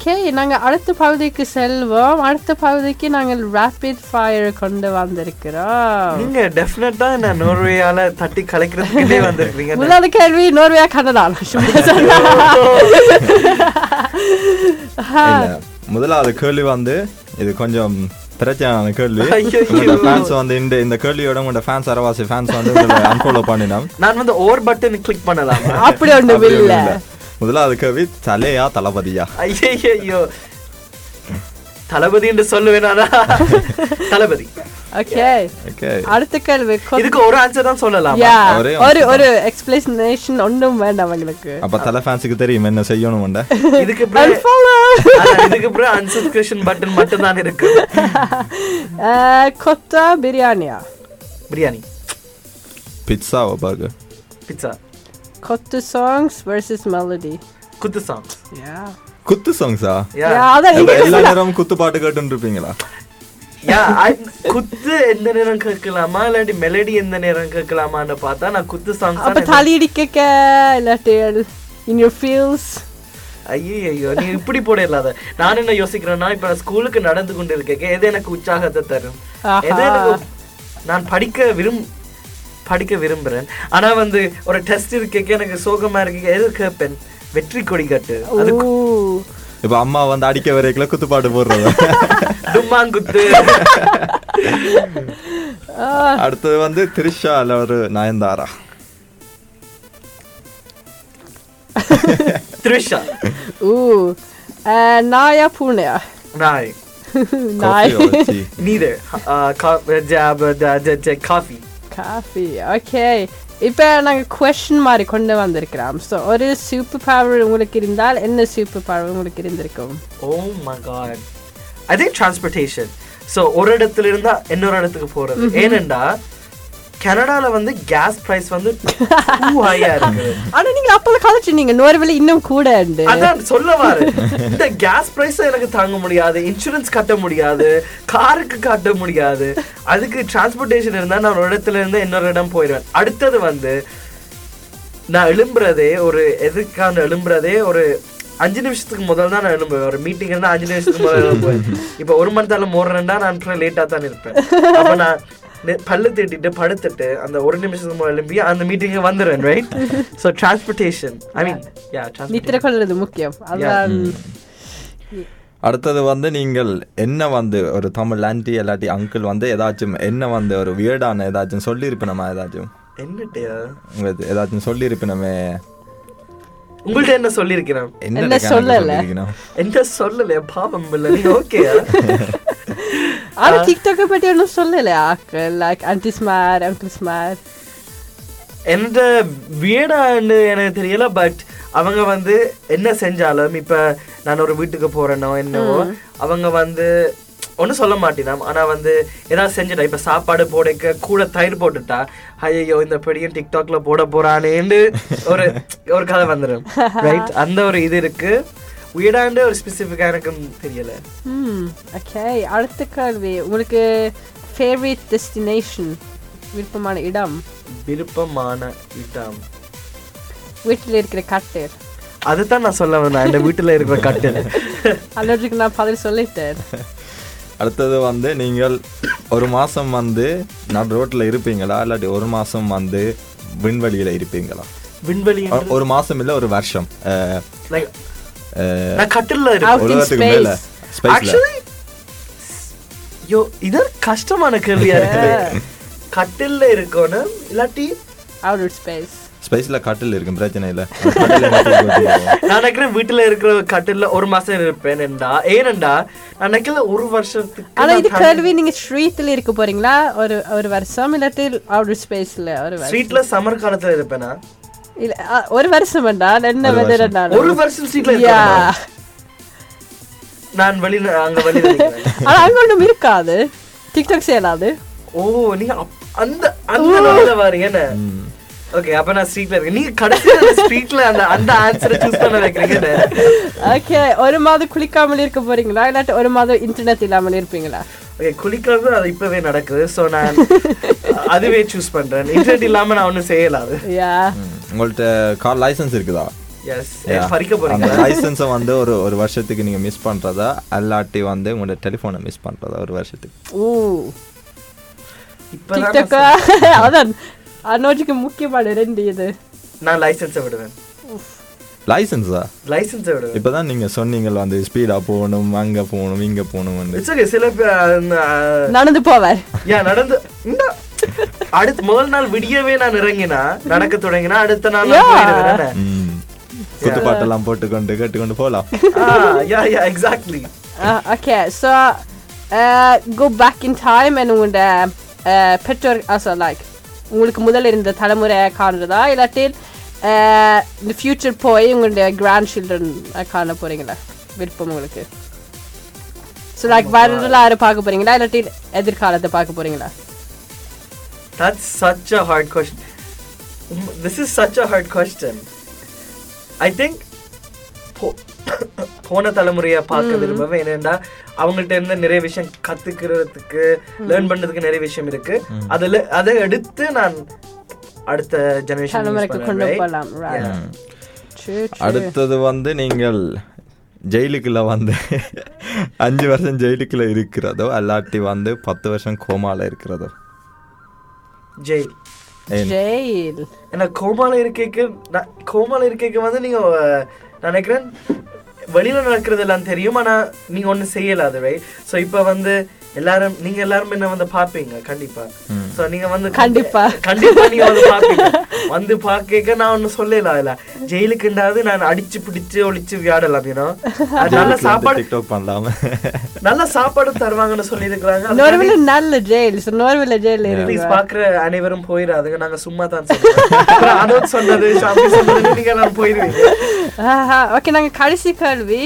Okay நாங்கள் அடுத்த பகுதிக்கு செல்வோம். அடுத்த பகுதிக்கு நாங்கள் ரேபிட் ஃபயர் கொண்டு வந்திருக்கிறோம். நீங்க டெஃபினட்டா நான் நோர்வேயால தட்டி கலைக்கிறதுக்கே வந்திருக்கீங்க முதலாவது கேள்வி நோர்வேயா கனடா? முதலாவது கேள்வி வந்து இது கொஞ்சம் பிரச்சனையான கேள்வி. உங்களோட ஃபேன்ஸ் வந்து இந்த இந்த கேள்வியோட உங்களோட ஃபேன்ஸ் அரவாசி ஃபேன்ஸ் வந்து அன்ஃபாலோ பண்ணினோம். நான் வந்து ஓவர் பட்டன் கிளிக் பண்ணலாம்? அப்படி ஒன்றும் இல்ல. முதலாவது கேள்வி தலையா தளபதியா? ஐயோ தளபதி என்று சொல்லுவேன் தளபதி. ஓகே ஓகே அடுத்த கேள்வி கொ- இதுக்கு ஒரு ஆன்சர் தான் சொல்லலாம்? ஒரே ஒரு ஒன்றும் வேண்டாம் எங்களுக்கு. அப்ப தலை ஃபேன்ஸுக்கு தெரியும் என்ன செய்யணும் இதுக்கு இதுக்கு அன்சப்ஸ்கிரிப்ஷன் பட்டன் மட்டும் தான் இருக்கு. அஹ், கொத்தா பிரியாணியா? பிரியாணி. பர்கர் பிட்சா கொத்து சாங்ஸ் வர்சஸ் மெலடி குத்து சாங் குத்து சாங்ஸா யா அப்ப நீங்க எல்லா நேரமும் குத்து பாட்டு கேட்டுன்னு இருப்பீங்களா யா குத்து எந்த நேரம் கேட்கலாமா இல்லாட்டி மெலடி எந்த நேரம் கேட்கலாமான்னு பார்த்தா நான் குத்து சாங் அப்ப தலி இடிக்க இல்லாட்டி இன் யூர் ஃபீல்ஸ் ஐயோ நீ இப்படி போட இல்லாத நான் என்ன யோசிக்கிறேன்னா இப்ப நான் ஸ்கூலுக்கு நடந்து கொண்டு இருக்கேன் எது எனக்கு உற்சாகத்தை தரும். எது எனக்கு நான் படிக்க விரும் படிக்க விரும்புறேன். ஆனா வந்து ஒரு டெஸ்ட் இருக்கேக்க எனக்கு சோகமா இருக்கு எது கேட்பேன் வெற்றி கொடி கட்டு. அது இப்ப அம்மா வந்து அடிக்க வரைக்கல குத்து பாட்டு போடுறது? டும்மாங்குத்து. அடுத்தது வந்து த்ரிஷா இல்ல ஒரு நயன்தாரா? த்ரிஷா. ஊ நாயா பூனையா? நாய். நாய். Coffee or காஃபி ஓகே இப்போ நாங்கள் கொஷின் மாதிரி கொண்டு வந்திருக்கிறோம். ஸோ ஒரு சூப்பர் பவர் உங்களுக்கு இருந்தால் என்ன சூப்பர் பவர் உங்களுக்கு இருந்திருக்கும்? Oh my god. I think transportation. So ஒரு இடத்துல இருந்தா இன்னொரு இடத்துக்கு போறது. ஏனெண்டா கனடால வந்து கேஸ் பிரைஸ் வந்து high ஆ இருக்கு ஆனா நீங்க அப்போதான் கதைச்சு நீங்க நோர்வேல இன்னும் கூட உண்டு. அதான் சொல்ல வாரு இந்த கேஸ் பிரைஸ் எனக்கு தாங்க முடியாது இன்சூரன்ஸ் கட்ட முடியாது காருக்கு கட்ட முடியாது. அதுக்கு டிரான்ஸ்போர்ட்டேஷன் இருந்தா நான் ஒரு இடத்துல இருந்து இன்னொரு இடம் போயிடுவேன். அடுத்தது வந்து நான் எழும்புறதே ஒரு எதுக்கான எழும்புறதே ஒரு அஞ்சு நிமிஷத்துக்கு முதல்ல தான் நான் எழும்புவேன். ஒரு மீட்டிங் இருந்தா அஞ்சு நிமிஷத்துக்கு முதல்ல எழும்புவேன் இப்போ ஒரு மணி நேரம் மோடுறேன்டா நான் லேட்டா தான் இருப்பேன். அப்ப நான் பல்லு தேட்டிட்டு படுத்துட்டு அந்த ஒரு நிமிஷத்துக்கு முதல்ல எழும்பி அந்த மீட்டிங்க வந்துடுவேன் right so transportation I mean yeah நித்திர கொள்வது முக்கியம். அதான் அடுத்தது வந்து நீங்கள் என்ன வந்து ஒரு தமிழ் ஆன்டி இல்லாட்டி அங்கிள் வந்து ஏதாச்சும் என்ன வந்து ஒரு வியர்டான ஏதாச்சும் சொல்லியிருப்பினமா ஏதாச்சும்? என்னட்டையா உங்களுக்கு ஏதாச்சும் சொல்லியிருப்பினமே? உங்கள்ட்ட என்ன சொல்லியிருக்கிறேன்? என்ன என்ன சொல்லல? என்ன சொல்லலையா பாவம் இல்லை. நீங்க ஆனா டிக்டாக்கை பத்தி ஒன்றும் சொல்லல ஆக்கள் லைக் ஆன்டி ஸ்மார் அங்கிள் ஸ்மார் என்கிட்ட வியடான்னு எனக்கு தெரியல பட் அவங்க வந்து என்ன செஞ்சாலும் இப்ப நான் ஒரு வீட்டுக்கு போறேனோ என்னவோ அவங்க வந்து ஒன்றும் சொல்ல மாட்டேனாம் ஆனா வந்து ஏதாவது செஞ்சுட்டா இப்ப சாப்பாடு போடைக்க கூட தயிர் போட்டுட்டா ஐயோ இந்த பெடியும் டிக்டாக்ல போட போறானேன்னு ஒரு ஒரு கதை வந்துடும் ரைட் அந்த ஒரு இது இருக்கு. வியடாண்டு ஒரு ஸ்பெசிஃபிக்கா எனக்கு தெரியல. ம் ஓகே அடுத்த கேள்வி. உங்களுக்கு ஃபேவரட் டெஸ்டினேஷன் விருப்பமான இடம்? விருப்பமான இடம். வீட்டில் இருக்கிற கட்டர் அதுதான் நான் சொல்ல வந்தேன். இந்த வீட்டுல இருக்கிற கட்டில் அல்லதுக்கு நான் பதில் சொல்லிட்டேன். அடுத்தது வந்து நீங்கள் ஒரு மாசம் வந்து நடு ரோட்ல இருப்பீங்களா? இல்லாட்டி ஒரு மாசம் வந்து விண்வெளியில இருப்பீங்களா? விண்வெளி ஒரு மாசம் இல்ல ஒரு வருஷம். கட்டில்ல உலகத்துக்கு மேல. ஸ்பேஸ்ல யோ இது கஷ்டமான கேள்வியா கட்டில்ல இருக்கணும் இல்லாட்டி அவுட்டர் ஸ்பேஸ் ஸ்பேஸ்ல கட்டில் இருக்கும் பிரச்சனை இல்ல. நான் நினைக்கிறேன் வீட்டுல இருக்கிற கட்டில்ல ஒரு மாசம் இருப்பேன்டா ஏனண்டா நான் நினைக்கல ஒரு வருஷத்துக்கு ஆனா இது கேள்வி நீங்க ஸ்ட்ரீட்ல இருக்க போறீங்களா ஒரு ஒரு வருஷம் இல்லாட்டி அவுட்டர் ஸ்பேஸ்ல ஒரு வருஷம் ஸ்ட்ரீட்ல சம்மர் காலத்துல இருப்பேனா ஒரு வருஷம் வேண்டாம் என்ன ஒரு வெதர் வருஷம். ஒரு வருஷம். யா இருப்பேன் நான் வெளி அங்க நிக்கிறேன். ஆனா அங்க ஒண்ணும் இருக்காது. டிக்டாக் செய்யலாது ஓ நீங்க அந்த அந்த லெவல்ல வாரீங்க என்ன? ஓகே அப்ப நான் ஸ்ட்ரீட்ல இருக்கேன். நீங்க கடைசியில ஸ்ட்ரீட்ல அந்த அந்த ஆன்சரை சூஸ் பண்ண வைக்கிறீங்க? ஓகே ஒரு மாதம் குளிக்காமல் இருக்க போறீங்களா? இல்லாட்டி ஒரு மாதம் இன்டர்நெட் இல்லாமல் இருப்பீங்களா? ஓகே குளிக்கிறது அது இப்பவே நடக்குது. சோ நான் அதுவே சூஸ் பண்றேன். இன்டர்நெட் இல்லாம நான் ஒண்ணும் செய்யல உங்கள்ட்ட கார் லைசன்ஸ் இருக்குதா? அந்த லைசன்ஸை வந்து ஒரு ஒரு வருஷத்துக்கு நீங்க மிஸ் பண்றதா? அல்லாட்டி வந்து உங்களோட டெலிஃபோனை மிஸ் பண்றதா ஒரு வருஷத்துக்கு? டிக்டாக் அதான். அனோஜிக்கு முக்கியமான ரெண்டு இது. நான் லைசன்ஸை விடுவேன். லைசன்ஸா லைசன்ஸை விடுவேன். இப்பதான் நீங்க சொன்னீங்கல்ல வந்து ஸ்பீடா போகணும் அங்க போகணும் இங்க போகணும் இட்ஸ் ஓகே சில பேர் நடந்து போவார். நடந்து இந்த அடுத்த முதல் நாள் விடியவே நான் இறங்கினா நடக்க தொடங்கினா அடுத்த நாள்? குத்துப்பாட்டெல்லாம் போட்டுக்கொண்டு கேட்டுக்கொண்டு Ah, yeah, yeah, exactly. Okay so go back in time and உங்களோட uh, பெற்றோர் also லைக் உங்களுக்கு முதல்ல இருந்த தலைமுறை காணுறதா? இல்லாட்டி இந்த ஃபியூச்சர் போய் உங்களுடைய கிராண்ட் சில்ட்ரன் காண போறீங்களா? விருப்பம் உங்களுக்கு? ஸோ லைக் வரலாறு பார்க்க போறீங்களா? இல்லாட்டி எதிர்காலத்தை பார்க்க போறீங்களா? That's such a hard question. This is such a hard question. I think போ- போன தலைமுறையை பார்க்க விரும்புவேன் ஏனென்றா அவங்கள்ட்ட இருந்து நிறைய விஷயம் கத்துக்கிறதுக்கு லேர்ன் பண்றதுக்கு நிறைய விஷயம் இருக்கு அதுல அதை எடுத்து நான் அடுத்த ஜெனரேஷன். அடுத்தது வந்து நீங்கள் ஜெயிலுக்குள்ள வந்து அஞ்சு வருஷம் ஜெயிலுக்குள்ள இருக்கிறதோ அல்லாட்டி வந்து பத்து வருஷம் கோமால இருக்கிறதோ ஜெயில்? ஜெயில் ஏன்னா கோமால இருக்கேக்கு நான் கோமால இருக்கேக்கு வந்து நீங்க நினைக்கிறேன் வெளியில நடக்கிறது எல்லாம் தெரியும் ஆனா நீங்க ஒண்ணு செய்யல அது ரைட் சோ இப்ப வந்து எல்லாரும் நீங்க எல்லாரும் என்ன வந்து பாப்பீங்க கண்டிப்பா. சோ நீங்க வந்து கண்டிப்பா. கண்டிப்பா. நீங்க வந்து பாப்பீங்க வந்து பாக்க நான் ஒண்ணு சொல்லல இல்ல ஜெயிலுக்குண்டாவது நான் அடிச்சு பிடிச்சு ஒளிச்சு விளையாடலாம் அப்படின்னா நல்ல சாப்பாடு டிக்டாக் பண்ணலாம. நல்ல சாப்பாடு தருவாங்கன்னு சொல்லி இருக்கிறாங்க நோர்வில் நல்ல ஜெயில் நோர்வில் ஜெயில் ப்ளீஸ் பாக்குற அனைவரும் போயிடாதுங்க. நாங்க சும்மா தான் சொல்றோம் அனோத் சொன்னது ஷாம்பி சொன்னது நீங்க எல்லாம் போயிருவீங்க. ஓகே நாங்க கடைசி கேள்வி.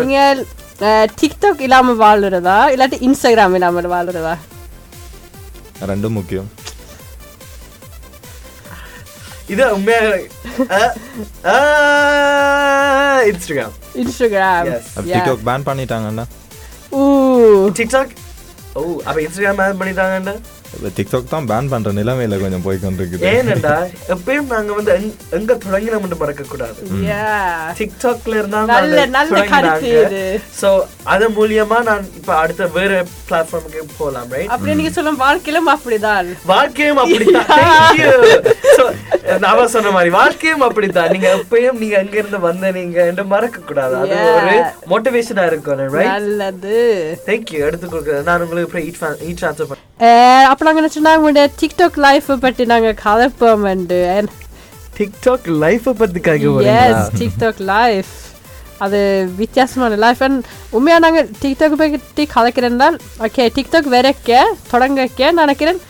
நீங்க டிக்டாக் இல்லாம வாழுறதா? இல்லாட்டி இன்ஸ்டாகிராம் இல்லாம வாழுறதா? ரெண்டும் முக்கியம். இது உண்மையாக இன்ஸ்டாகிராம் இன்ஸ்டாகிராம் டிக்டாக் பேன் பண்ணிட்டாங்கன்னா ஊ டிக்டாக் ஓ அப்ப இன்ஸ்டாகிராம் ஆட் பண்ணிட்டாங்கடா இப்ப டிக்டாக் தான் பேன் பண்ற நிலைமையில கொஞ்சம் போய் கொண்டிருக்குது. ஏனண்டா எப்பயும் நாங்க வந்து எங்க- எங்க தொடங்கினோம் மட்டும் மறக்க கூடாது yeah. டிக்டாக்ல இருந்தா நல்ல நல்ல கருத்து இது. சோ அது மூலியமா நான் இப்ப அடுத்த வேற பிளாட்ஃபார்முக்கு போலாம் ரைட் அப்படி நீங்க சொல்லும் வாழ்க்கையிலும் அப்படிதான். வாழ்க்கையும் அப்படித்தான். Thank you. So, நான் சொன்ன மாதிரி வாழ்க்கையும் அப்படித்தான். நீங்க எப்பயும் நீங்க அங்க இருந்து வந்த நீங்க என்று மறக்க கூடாது அது. ஒரு மோட்டிவேஷனா இருக்கும் ரைட் நல்லது. தேங்க்யூ எடுத்து கொடுக்குறேன் நான் உங்களுக்கு இ இ ட்ரான்ஸ்ஃபர் பண்ணேன் அஹ், அப்ப நாங்க நினைச்சோம்னா உங்களுடைய டிக்டாக் லைஃப் பற்றி நாங்க கதைப்போம் டிக்டாக் லைஃபை பத்தி கேட்க எஸ் டிக்டாக் லைஃப் அது வித்தியாசமான லைஃப் அண்ட் உண்மையாக நாங்கள் டிக்டாக் பற்றி கதைக்கிறேன்னால் ஓகே டிக்டாக் வரைக்க தொடங்கக்க நினைக்கிறேன்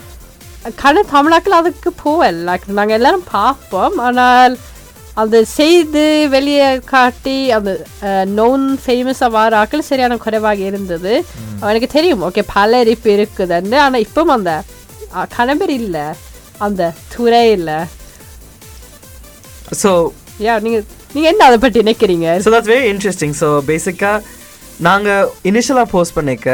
கண தமிழாக்கள் அதுக்கு போவல் லைக் நாங்கள் எல்லாரும் பார்ப்போம். ஆனால் அது செய்து வெளியே காட்டி அந்த நோன் ஃபேமஸாக வர ஆக்கள் சரியான குறைவாக இருந்தது. எனக்கு தெரியும் ஓகே பல இப்போ இருக்குதுன்னு. ஆனால் இப்பவும் அந்த கணவர் இல்லை. அந்த துறை இல்லை. ஸோ யா நீங்கள் நீங்கள் என்ன அதை பற்றி நினைக்கிறீங்க? So that's very interesting so பேசிக்காக நாங்கள் இனிஷியலாக போஸ்ட் பண்ணிக்க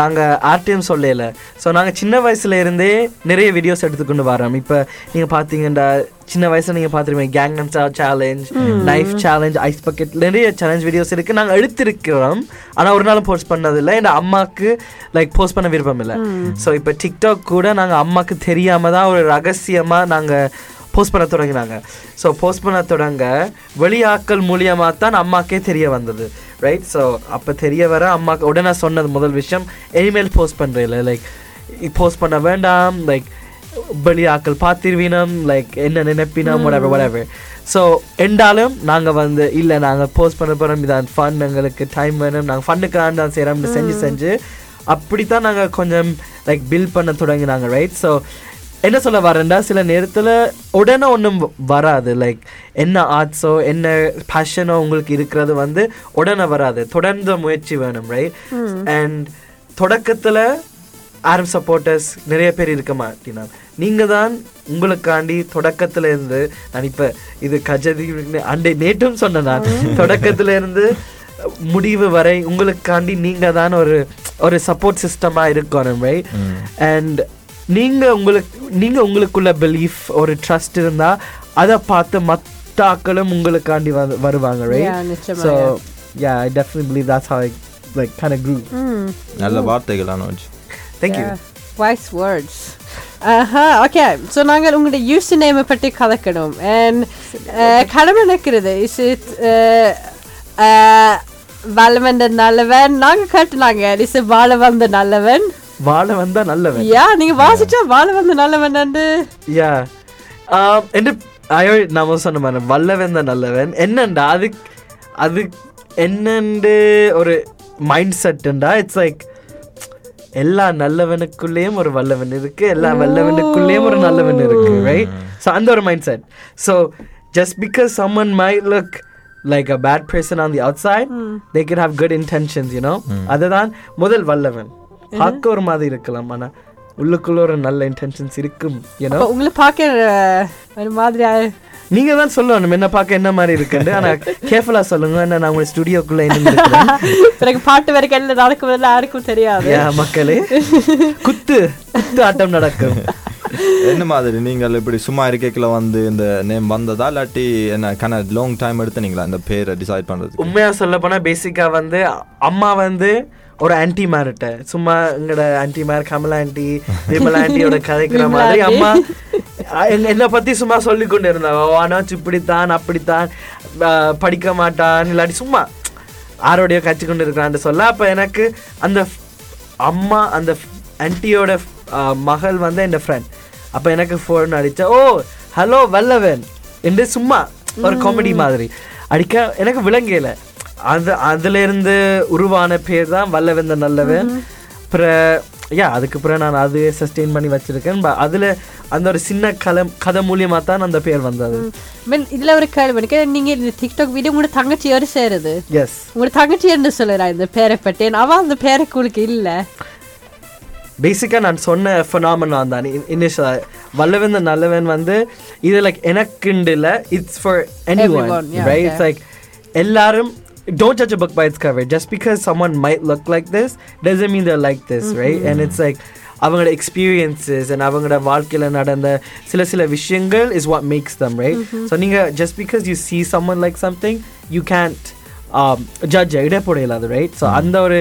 நாங்கள் ஆர்டிஎம் சொல்லல. ஸோ நாங்கள் சின்ன வயசுல இருந்தே நிறைய வீடியோஸ் எடுத்துக்கொண்டு வரோம். இப்போ நீங்கள் பார்த்தீங்கன்னா சின்ன வயசுல நீங்கள் பார்த்துருப்பீங்க கேங் நம்ஸா challenge knife challenge ice bucket நிறைய சேலஞ்ச் வீடியோஸ் இருக்குது நாங்கள் எடுத்திருக்கிறோம். ஆனால் ஒரு நாளும் போஸ்ட் பண்ணதில்லை. என் அம்மாவுக்கு லைக் போஸ்ட் பண்ண விருப்பம் இல்லை. ஸோ இப்போ டிக்டாக் கூட நாங்கள் அம்மாவுக்கு தெரியாமல் தான் ஒரு ரகசியமாக நாங்கள் போஸ்ட் பண்ண தொடங்கினாங்க. ஸோ போஸ்ட் பண்ண தொடங்க வெளியாக்கள் மூலியமாக தான் அம்மாக்கே தெரிய வந்தது ரைட் ஸோ அப்போ தெரிய வர அம்மாக்கு உடனே சொன்னது முதல் விஷயம் இனிமேல் போஸ்ட் பண்ணுறதில்ல லைக் போஸ்ட் பண்ண வேண்டாம் லைக் வெளியாக்கள் பார்த்திருவீனம் லைக் என்ன நினைப்பினம் whatever whatever. ஸோ எண்டாலும் நாங்கள் வந்து இல்லை நாங்கள் போஸ்ட் பண்ண போகிறோம் இதான் ஃபன் எங்களுக்கு டைம் வேணும் நாங்கள் ஃபன்னுக்கான தான் செய்கிறோம்னு செஞ்சு செஞ்சு அப்படித்தான் நாங்கள் கொஞ்சம் லைக் பில்ட் பண்ண தொடங்கினாங்க ரைட் ஸோ என்ன சொல்ல வரேன்டா சில நேரத்தில் உடனே ஒன்றும் வராது. லைக் என்ன ஆர்ட்ஸோ என்ன பேஷனோ உங்களுக்கு இருக்கிறது வந்து உடனே வராது. தொடர்ந்த முயற்சி வேணும் ரைட் அண்ட் தொடக்கத்தில் ஆரம் சப்போர்ட்டர்ஸ் நிறைய பேர் இருக்க மாட்டினாங்க நீங்கள் தான் உங்களுக்காண்டி தொடக்கத்துல இருந்து நான் இப்போ இது கஜதி அண்டை நேற்றும் சொன்னேன் நான். தொடக்கத்துல இருந்து முடிவு வரை உங்களுக்காண்டி நீங்கள் தான் ஒரு ஒரு சப்போர்ட் சிஸ்டமாக இருக்கணும் ரைட் அண்ட் நீங்கள் உங்களுக்கு நீங்கள் உங்களுக்குள்ள பிலீஃப் ஒரு ட்ரஸ்ட் இருந்தால் அதை பார்த்து மற்ற ஆக்களும் உங்களுக்காண்டி வந்து வருவாங்க Yeah, right so yeah. yeah I definitely believe that's how I like kind of grew. ம் நல்ல வார்த்தைகள் அனுஜ். Thank you. Wise words okay so நாங்கள் உங்களுடைய யூஸ் நேமை பற்றி கலக்கணும். அண்ட் கடமை நிற்கிறது இஸ் இட் வல்லவன் நல்லவன்? நாங்கள் கேட்டுனாங்க இஸ் வாழ வந்த நல்லவன்? வாழ வந்தா நல்லவன். யா நீங்க வாசிச்சா வாழ வந்த நல்லவன் யா என்று அயோ நாம சொன்ன மாதிரி வல்லவன் தான் நல்லவன். என்னண்டா அது அது என்னண்டு ஒரு மைண்ட் செட்டுண்டா இட்ஸ் லைக் எல்லா நல்லவனுக்குள்ளேயும் ஒரு வல்லவன் இருக்கு எல்லா வல்லவனுக்குள்ளேயும் ஒரு நல்லவன் இருக்கு ரைட் ஸோ அந்த ஒரு mindset so just because someone may look like a bad person on the outside they can have good intentions you know அதுதான் முதல் வல்லவன். பார்க்க ஒரு மாதிரி இருக்கலாம் ஆனா உள்ளுக்குள்ள ஒரு நல்ல இன்டென்ஷன்ஸ் இருக்கும் அப்ப உங்களை பார்க்க ஒரு மாதிரியா நீங்க தான் சொல்லணும் என்ன பார்க்க என்ன மாதிரி இருக்குன்னு. ஆனா கேர்ஃபுல்லா சொல்லுங்க என்ன நான் உங்க ஸ்டுடியோக்குள்ள என்ன பிறகு பாட்டு வரைக்கும் என்ன நடக்கும் யாருக்கும் தெரியாது. மக்களே குத்து குத்து ஆட்டம் நடக்கும். என்ன மாதிரி நீங்கள் இப்படி சும்மா இருக்கைக்குள்ள வந்து இந்த நேம் வந்ததா இல்லாட்டி என்ன கன லாங் டைம் எடுத்தீங்களா இந்த பேரை டிசைட் பண்றதுக்கு? உண்மையா சொல்ல போனா பேசிக்கா வந்து அம்மா வந்து ஒரு ஆன்டி மார்ட்ட. சும்மா எங்கட ஆன்டி மார் கமலா ஆன்டி விமலா ஆன்டியோட கதைக்கிற மாதிரி. அம்மா என்னை பத்தி சும்மா சொல்லி கொண்டு இருந்தாங்க. "ஓ, அனாச் இப்படித்தான் அப்படித்தான். படிக்க மாட்டான். இல்லாட்டி சும்மா ஆரோடைய கட்சி கொண்டு இருக்கிறான்னு சொல்ல. அப்ப எனக்கு அந்த அம்மா அந்த ஆன்டியோட மகள் வந்து என் ஃப்ரெண்ட் அப்ப எனக்கு ஃபோன் அடிச்சா ஓ ஹலோ வல்லவன். என்று சும்மா ஒரு காமெடி மாதிரி. அடிக்க எனக்கு விளங்கல. அது அதுல இருந்து உருவான பேர் தான் வல்லவன் the நல்லவன் அப்புறம் யா அதுக்கு அப்புறம் நான் அது சஸ்டெயின் பண்ணி வச்சிருக்கேன். அதுல அந்த ஒரு சின்ன கதை கதை மூலியமா தான் அந்த பேர் வந்தது. மீன் இதுல ஒரு கேள்வி எனக்கு நீங்க இந்த டிக்டாக் வீடியோ உங்களோட தங்கச்சியோடு சேருது. எஸ் உங்களோட தங்கச்சி என்ன சொல்லுறா இந்த பேரை பற்றி. அவ அந்த பேருக்கு உங்களுக்கு இல்ல. பேசிக்காக நான் சொன்ன ஃபினாமனான் தான். இனிஷியல் வல்லவன் நல்லவன் வந்து இது லைக் எனக்குண்டு இல்லை. It's for anyone right like எல்லாரும் don't judge a book by its cover just because someone might look like this doesn't mean they're like this right and it's like அவங்களோட எக்ஸ்பீரியன்சஸ் அண்ட் அவங்களோட வாழ்க்கையில் நடந்த சில சில விஷயங்கள் is what makes them right so நீங்கள் just because you see someone like something you can't um, judge இடை போட இல்லாது ரைட் ஸோ அந்த ஒரு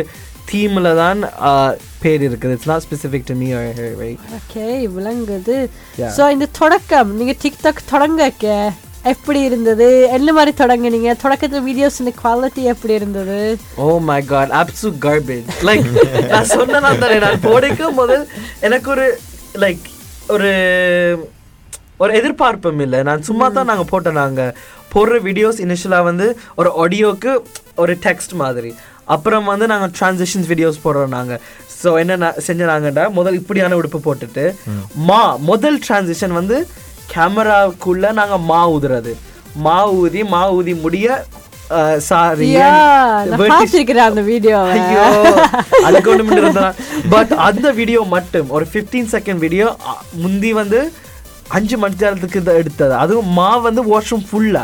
தீமில் தான் uh, பேர் இருக்குது it's not specific to me or her right okay விளங்குது. ஸோ இந்த தொடக்கம் நீங்க டிக்டாக் தொடங்க எப்படி இருந்தது? என்ன மாதிரி தொடங்குனீங்க? தொடக்கத்துல வீடியோஸ் குவாலிட்டி எப்படி இருந்தது? ஓ my god absolute garbage. Like நான் சொன்னேன் தானே நான் போடைக்கும் முதல் எனக்கு ஒரு லைக் ஒரு ஒரு எதிர்பார்ப்பும் இல்லை. நான் சும்மா தான் நாங்கள் போட்டோம். நாங்கள் போடுற வீடியோஸ் இனிஷியலாக வந்து ஒரு ஆடியோக்கு ஒரு டெக்ஸ்ட் மாதிரி. அப்புறம் வந்து நாங்கள் ட்ரான்சிஷன்ஸ் வீடியோஸ் போடுறோம் நாங்கள் ஸோ என்ன செஞ்சனாங்கடா முதல் இப்படியான உடுப்பு போட்டுட்டு மா. முதல் ட்ரான்சிஷன் வந்து கேமராவுக்குள்ள நாங்கள் மா ஊதுறது. மா ஊதி மா ஊதி முடிய சாரி அந்த வீடியோ ஐயோ அதுக்கு ஒன்று பட் அந்த வீடியோ மட்டும் ஒரு 15 செகண்ட் வீடியோ முந்தி வந்து அஞ்சு மணி நேரத்துக்கு இதை எடுத்தது. அதுவும் மா வந்து வாஷ்ரூம் ஃபுல்லா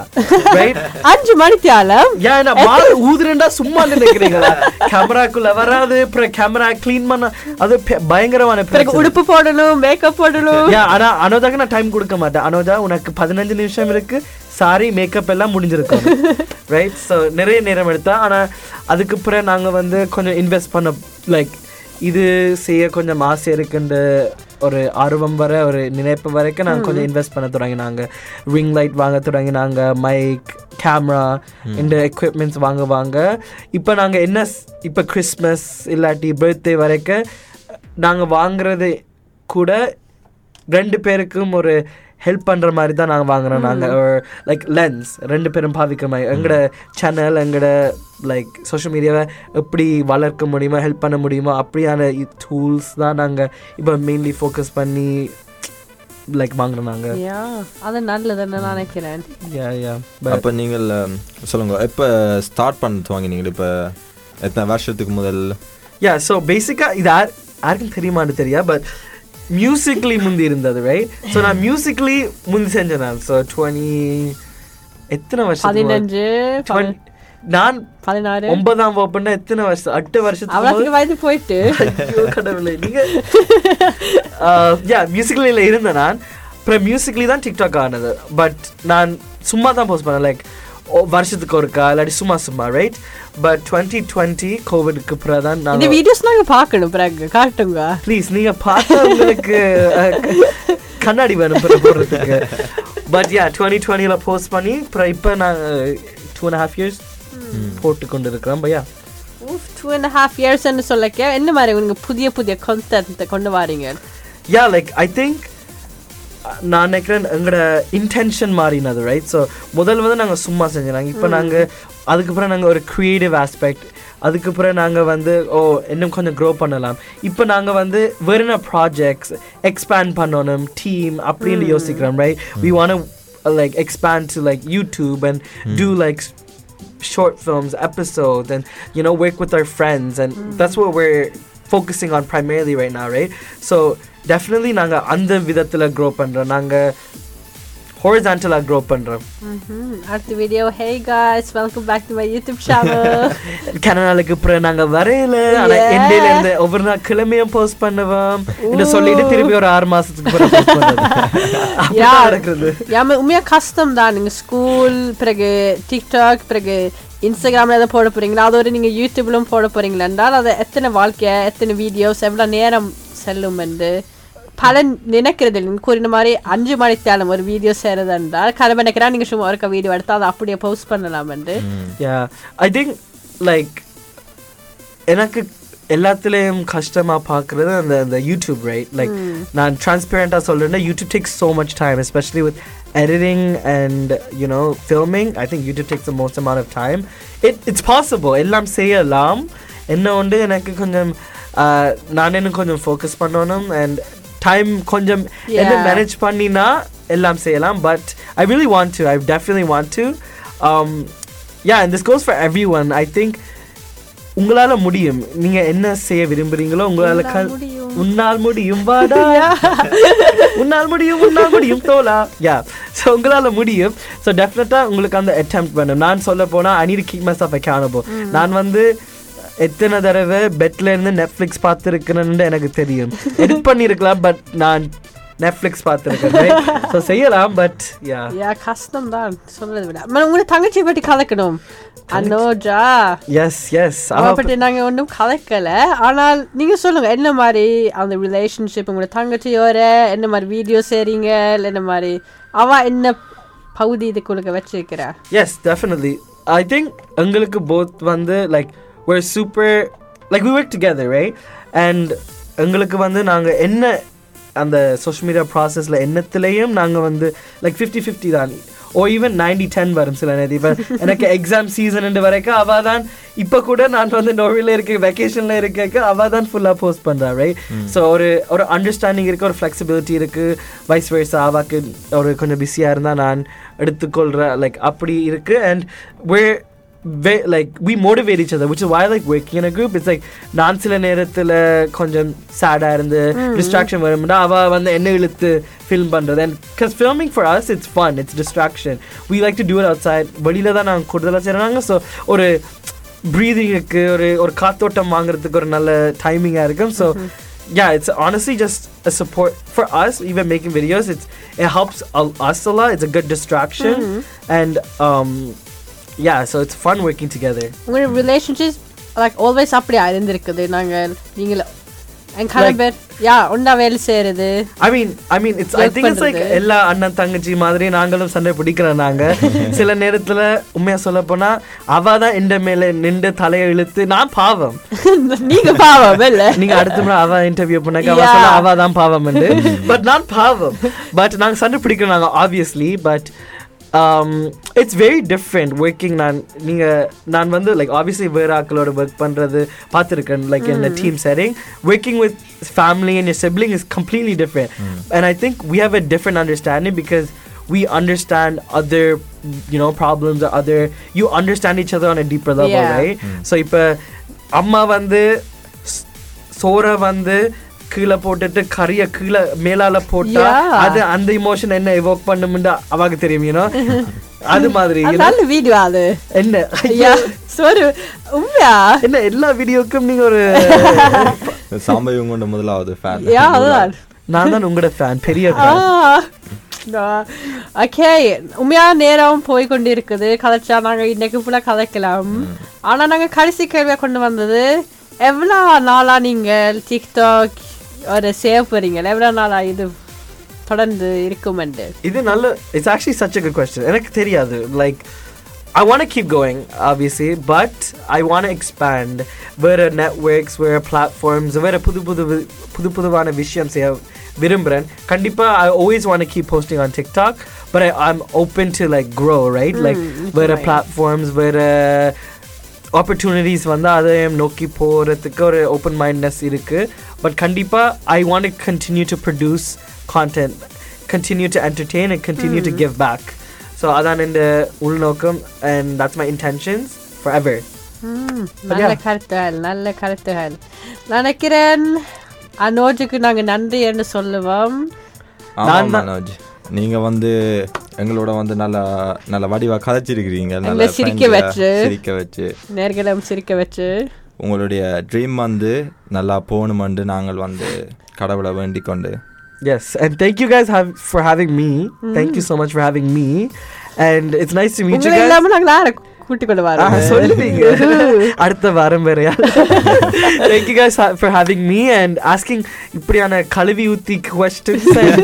ரைட் அஞ்சு மணித்தியாலம்? ஏன் மா ஊதுறேன்டா சும்மா நினைக்கிறீங்களா கேமராக்குள்ள வராது அப்புறம் கேமரா க்ளீன் பண்ண அது பயங்கரமான. உடுப்பு போடணும் மேக்கப் போடணும். ஆனா அனோதாக்கு நான் டைம் கொடுக்க மாட்டேன். அனோதா உனக்கு பதினஞ்சு நிமிஷம் இருக்கு. சாரி மேக்கப் எல்லாம் முடிஞ்சிருக்கும். ரைட் ஸோ நிறைய நேரம் எடுத்தா ஆனா அதுக்கு பிறகு நாங்க வந்து கொஞ்சம் இன்வெஸ்ட் பண்ண லைக் இது செய்ய கொஞ்சம் ஆசை இருக்குன்ற ஒரு ஆர்வம் வர ஒரு நினைப்பு வரைக்கும் நாங்கள் கொஞ்சம் இன்வெஸ்ட் பண்ண தொடங்கினாங்க. ரிங் லைட் வாங்க தொடங்கினாங்க மைக் கேமரா இந்த எக்யூப்மெண்ட்ஸ் வாங்க வாங்க. இப்போ நாங்கள் என்ன இப்போ கிறிஸ்மஸ் இல்லாட்டி பர்த்டே வரைக்கும் நாங்கள் வாங்குறது கூட ரெண்டு பேருக்கும் ஒரு ஹெல்ப் பண்ற மாதிரி தான் நாங்க வாங்குறோம். நாங்க லைக் லென்ஸ் ரெண்டு பேரும் பாவிக்கிற மாதிரி எங்களோட சேனல் எங்களோட லைக் சோஷியல் மீடியாவை எப்படி வளர்க்க முடியுமா ஹெல்ப் பண்ண முடியுமா அப்படியான டூல்ஸ் தான் நாங்க இப்போ மெயின்லி ஃபோக்கஸ் பண்ணி லைக் வாங்குறோம் நாங்க. யா அது நல்லதுன்னு நான் நினைக்கிறேன். யா யா அப்போ நீங்கள் அஹ், சொல்லுங்க. எப்போ ஸ்டார்ட் பண்ண துவங்கினீங்க இப்போ எத்தனை வருஷத்துக்கு முதல்? யா ஸோ பேசிக்காக இது யார் யாருக்கும் தெரியுமான்னு தெரியா பட் மியூசிக்லி முந்தி இருந்தது ரைட் ஸோ நான் மியூசிக்லி முந்தி செஞ்சேன் நான். ஸோ டுவெண்ட்டி எத்தனை வருஷம் பதினஞ்சு பதி- நான் பதினாறு. ஒன்பதாம் வகுப்புன்னா எத்தனை வருஷம் எட்டு வருஷத்துக்கு வயது போயிட்டு. கடவுளே நீங்க யா மியூசிக்கலில் இருந்தேன் நான். அப்புறம் மியூசிக்கலி தான் டிக்டாக் ஆனது. பட் நான் சும்மா தான் போஸ்ட் பண்ணேன். லைக் வருஷத்துக்கு ஒருக்கா? இல்லாட்டி சும்மா சும்மா ரைட் பட் டுவெண்ட்டி டுவெண்ட்டி கோவிட்க்கு அப்புறம் தான் நான் வீடியோஸ் நாங்க பார்க்கணும் பிறகு. காட்டுங்க. ப்ளீஸ் நீங்க பார்த்தா உங்களுக்கு கண்ணாடி வேணும் பிறகு போடுறதுக்கு. பட் யா டுவெண்ட்டி டுவெண்ட்டியில் போஸ்ட் பண்ணி அப்புறம் இப்போ நான் டூ அண்ட் ஹாஃப் இயர்ஸ் போட்டு கொண்டு இருக்கிறேன் பையா டூ அண்ட் ஹாஃப் இயர்ஸ்ன்னு சொல்லக்க என்ன மாதிரி உங்களுக்கு புதிய புதிய கான்டென்ட் கொண்டு வாரீங்க? யா லைக் ஐ திங்க் நான் நினைக்கிறேன் எங்களோட இன்டென்ஷன் மாறினது ரைட் ஸோ முதல் வந்து நாங்கள் சும்மா செஞ்சோம். இப்போ நாங்கள் அதுக்கப்புறம் நாங்கள் ஒரு க்ரியேட்டிவ் ஆஸ்பெக்ட் அதுக்கப்புறம் நாங்கள் வந்து ஓ இன்னும் கொஞ்சம் க்ரோ பண்ணலாம். இப்போ நாங்கள் வந்து வெறும் ப்ராஜெக்ட்ஸ் எக்ஸ்பேண்ட் பண்ணணும் டீம் அப்படின்னு யோசிக்கிறோம் right we want like expand to like YouTube and do like short films, episodes, and you know, work with our friends, and that's what we're focusing on primarily right now, right? So definitely நாங்க அந்த விதத்துல grow பண்றோம். நாங்க ஹொரிசான்டலா grow பண்றோம். அடுத்த video hey guys welcome back to my YouTube channel கனநாளுக்கு அப்புறம் நாங்க வரையில. ஆனா Yeah. எண்டையில இருந்து ஒவ்வொரு நாள் கிழமையும் போஸ்ட் பண்ணுவோம். இன்னும் சொல்லிட்டு திருப்பி ஒரு ஆறு மாசத்துக்கு அப்புறம் நடக்குது யாம உண்மையாக கஷ்டம் தான். நீங்கள் ஸ்கூல் பிறகு டிக்டாக் பிறகு இன்ஸ்டாகிராமில் எதை போட போறீங்களா அது ஒரு நீங்கள் யூடியூப்லும் போட போறீங்களா என்றால் அது எத்தனை வாழ்க்கை எத்தனை வீடியோஸ் எவ்வளோ நேரம் செல்லும் என்று பல நினைக்கிறது இல்லை. நீங்க கூறின மாதிரி அஞ்சு மணித்தாலும் ஒரு வீடியோ செய்கிறது என்றால் கடமை நினைக்கிறா நீங்கள் சும்மா ஒருக்க வீடியோ எடுத்தால் அதை அப்படியே போஸ்ட் பண்ணலாம் என்று. ஐ திங்க் லைக் எனக்கு எல்லாத்துலேயும் கஷ்டமா பார்க்குறது அந்த அந்த யூடியூப் ரைட் லைக் நான் டிரான்ஸ்பேரண்டாக சொல்கிறேன்னா YouTube takes so much time especially with editing and you know filming. I think youtube takes the most amount of time. It it's possible. எல்லாம் செய்யலாம். என்ன உண்டு? எனக்கு கொஞ்சம் நான் இன்னும் கொஞ்சம் ஃபோக்கஸ் பண்ணணும் அண்ட் டைம் கொஞ்சம் என்ன. மேனேஜ் பண்ணினா எல்லாம் செய்யலாம் but I really want to i definitely want to. Um, yeah and this goes for everyone. I think உங்களால முடியும். நீங்க என்ன செய்ய விரும்புறீங்களோ உங்களால க- உன்னால் முடியும் வாடா. உன்னால் முடியும் உன்னால் முடியும் தோலா. யா ஸோ உங்களால முடியும். ஸோ டெஃபினட்டாக உங்களுக்கு அந்த அட்டெம்ப்ட் பண்ணும் நான் சொல்ல போனால் I need keep myself accountable நான் வந்து எத்தனை தடவை பெட்ல இருந்து நெட்ஃப்ளிக்ஸ் பார்த்துருக்கேன்னு எனக்கு தெரியும். எடிட் பண்ணியிருக்கலாம் பட் நான் நெட்ஃப்ளிக்ஸ் பார்த்துருக்கேன் ஸோ செய்யலாம் பட் யா யா கஷ்டம் தான் சொல்றது விட. உங்களை தங்கச்சி பற்றி கலக்கணும். அனோஜா. எஸ் எஸ் அவ பற்றி நாங்க ஒன்றும் கலைக்கல. ஆனால் நீங்க சொல்லுங்க என்ன மாதிரி அந்த ரிலேஷன்ஷிப் உங்களோட தங்கச்சியோட என்ன மாதிரி வீடியோ செய்றீங்க இல்ல என்ன மாதிரி அவ என்ன பகுதி இதுக்குள்ள வச்சிருக்கிறா? எஸ் டெஃபினெட்லி ஐ திங்க் எங்களுக்கு போத் வந்து like we're super like we work together right? And எங்களுக்கு வந்து நாங்கள் என்ன அந்த சோஷியல் மீடியா ப்ராசஸில் என்னத்துலேயும் நாங்கள் வந்து லைக் ஃபிஃப்டி ஃபிஃப்டி தான். ஓ ஈவன் நைன்டி டென் வரும் சில நேரம். இப்போ எனக்கு எக்ஸாம் சீசன் வரைக்கும் அவள் தான் இப்போ கூட நான் வந்து நோவில் இருக்க வெக்கேஷனில் இருக்க அவள் தான் ஃபுல்லாக போஸ்ட் பண்ணுறா ரைட் ஸோ ஒரு ஒரு அண்டர்ஸ்டாண்டிங் இருக்குது ஒரு ஃப்ளெக்சிபிலிட்டி இருக்குது வைஸ் வயசா அவாக்கு ஒரு கொஞ்சம் பிஸியாக இருந்தால் நான் எடுத்துக்கொள்கிற லைக் அப்படி இருக்குது and we way like we motivate each other which is why I like working in a group it's like நான் சில நேரத்தில் கொஞ்சம் சேடாக இருந்து டிஸ்ட்ராக்ஷன் வரும்னா அவள் வந்து என்ன இழுத்து ஃபில்ம் பண்ணுறது and because filming for us it's fun it's distraction we like to do it outside வெளியில் தான் நாங்கள் கூடுதலாக செய்கிறாங்க ஸோ ஒரு ப்ரீதிங்குக்கு ஒரு ஒரு காத்தோட்டம் வாங்குறதுக்கு ஒரு நல்ல டைமிங்காக இருக்கும் so yeah it's honestly just a support for us even making videos it's it helps a- us a lot it's a good distraction and um yeah so it's fun working together. Relationship like always அப்படியா இருந்திருக்குது நாங்க நீங்கள என் கணவர் yeah ஒன்றா வேலை mean I mean it's I Work think it's like பண்றது. எல்லா அண்ணன் தங்கச்சி மாதிரி நாங்களும் சண்டை பிடிக்கிறோம் நாங்க. சில நேரத்துல உண்மையா சொல்ல போனா அவ தான் எந்த மேல நின்று தலையை இழுத்து நான் பாவம். நீங்க பாவம் இல்ல? நீங்க அடுத்த முறை அவ இன்டர்வியூ பண்ணாக்க அவ Yeah. சொல்ல அவ தான் பாவம் பட் நான் பாவம். பட் நாங்க சண்டை பிடிக்கிறோம் நாங்க obviously but it's very different working நான் நீங்க நான் வந்து லைக் ஆப்வியஸ்லி வேற ஆக்களோட ஒர்க் பண்றது பார்த்துருக்கேன் like in a team setting working with family and your sibling is completely different and i think we have a different understanding because we understand other you know problems or other you understand each other on a deeper level Yeah. right so இப்ப அம்மா வந்து சோறை வந்து கீழே போட்டுட்டு கறிய கீழே மேலால போட்டா. அது அந்த இமோஷன் என்ன எவோக் பண்ணும்னு அவாக்கு தெரியும் அது மாதிரி? நல்ல வீடியோ அது. என்ன? யா சோறு உண்மையா? என்ன எல்லா வீடியோக்கும் நீங்க ஒரு சாம்பவி உங்களோட முதலாவது ஃபேன் யா அதுதான் நான் தான் உங்களோட ஃபேன் பெரிய. ஓகே உண்மையா நேரம் போய் கொண்டு இருக்குது கதைச்சா நாங்க இன்னைக்கு ஃபுல்லா கதைக்கலாம் ஆனா நாங்க கடைசி கேள்வியா கொண்டு வந்தது எவ்வளோ நாளா நீங்கள் டிக்டாக் ஒரு சேவ் போறீங்க எவ்வளோ நாளா இது தொடர்ந்து இருக்குமெண்டு இது நல்ல it's actually such good question எனக்கு தெரியாது like I want to keep going, obviously, but I want to expand. வேற networks, வேற platforms, வேற புது புது புது புதுவான விஷயம் செய்ய விரும்புகிறேன் கண்டிப்பாக I always want to keep posting on TikTok, but I, I'm open to like grow, right? like வேற platforms, வேற ஆப்பர்ச்சுனிட்டிஸ் வந்து அதையும் நோக்கி போகிறதுக்கு ஒரு ஓப்பன் மைண்ட்னஸ் இருக்குது பட் கண்டிப்பாக I want continue to produce content continue to entertain and continue to give back so அதான் இந்த உள்நோக்கம் and that's my intentions forever நல்ல கருத்துகள் நல்ல கருத்துகள் நினைக்கிறேன் அனோஜுக்கு நாங்க நன்றி என்று சொல்லுவோம் மனோஜ் நீங்க வந்து எங்களோட வந்து நல்லா நல்ல வடிவா கதைச்சிருக்கிறீங்க. நல்ல சிரிக்க வச்சு. சிரிக்க வச்சு. நேர்களும் சிரிக்க வச்சு. உங்களுடைய ட்ரீம் வந்து நல்லா போகணுமென்று நாங்கள் வந்து கடவுளை வேண்டிக் கொண்டு Yes, and thank you guys have, for having me. Thank you so much for having me. And it's nice to meet you உங்களை guys. இல்லாம நாங்கள் யாரை கூட்டிக் கொண்டு ஆ, வரோம் சொல்லுவீங்க அடுத்த வாரம் வேறையா thank you guys ha- for having me and asking இப்படியான கழுவி ஊத்தி questions and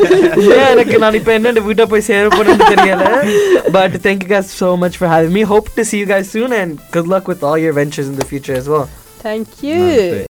ஏன் எனக்கு நான் இப்ப என்ன வீட்டை போய் சேர போறேன்னு தெரியல but thank you guys so much for having me hope to see you guys soon and good luck with all your ventures in the future as well thank you நன்றி.